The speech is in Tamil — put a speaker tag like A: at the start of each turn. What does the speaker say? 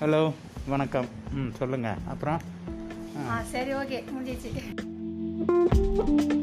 A: ஹலோ வணக்கம். ம் சொல்லுங்கள் அப்புறம்?
B: சரி ஓகே முடிஞ்சிச்சு.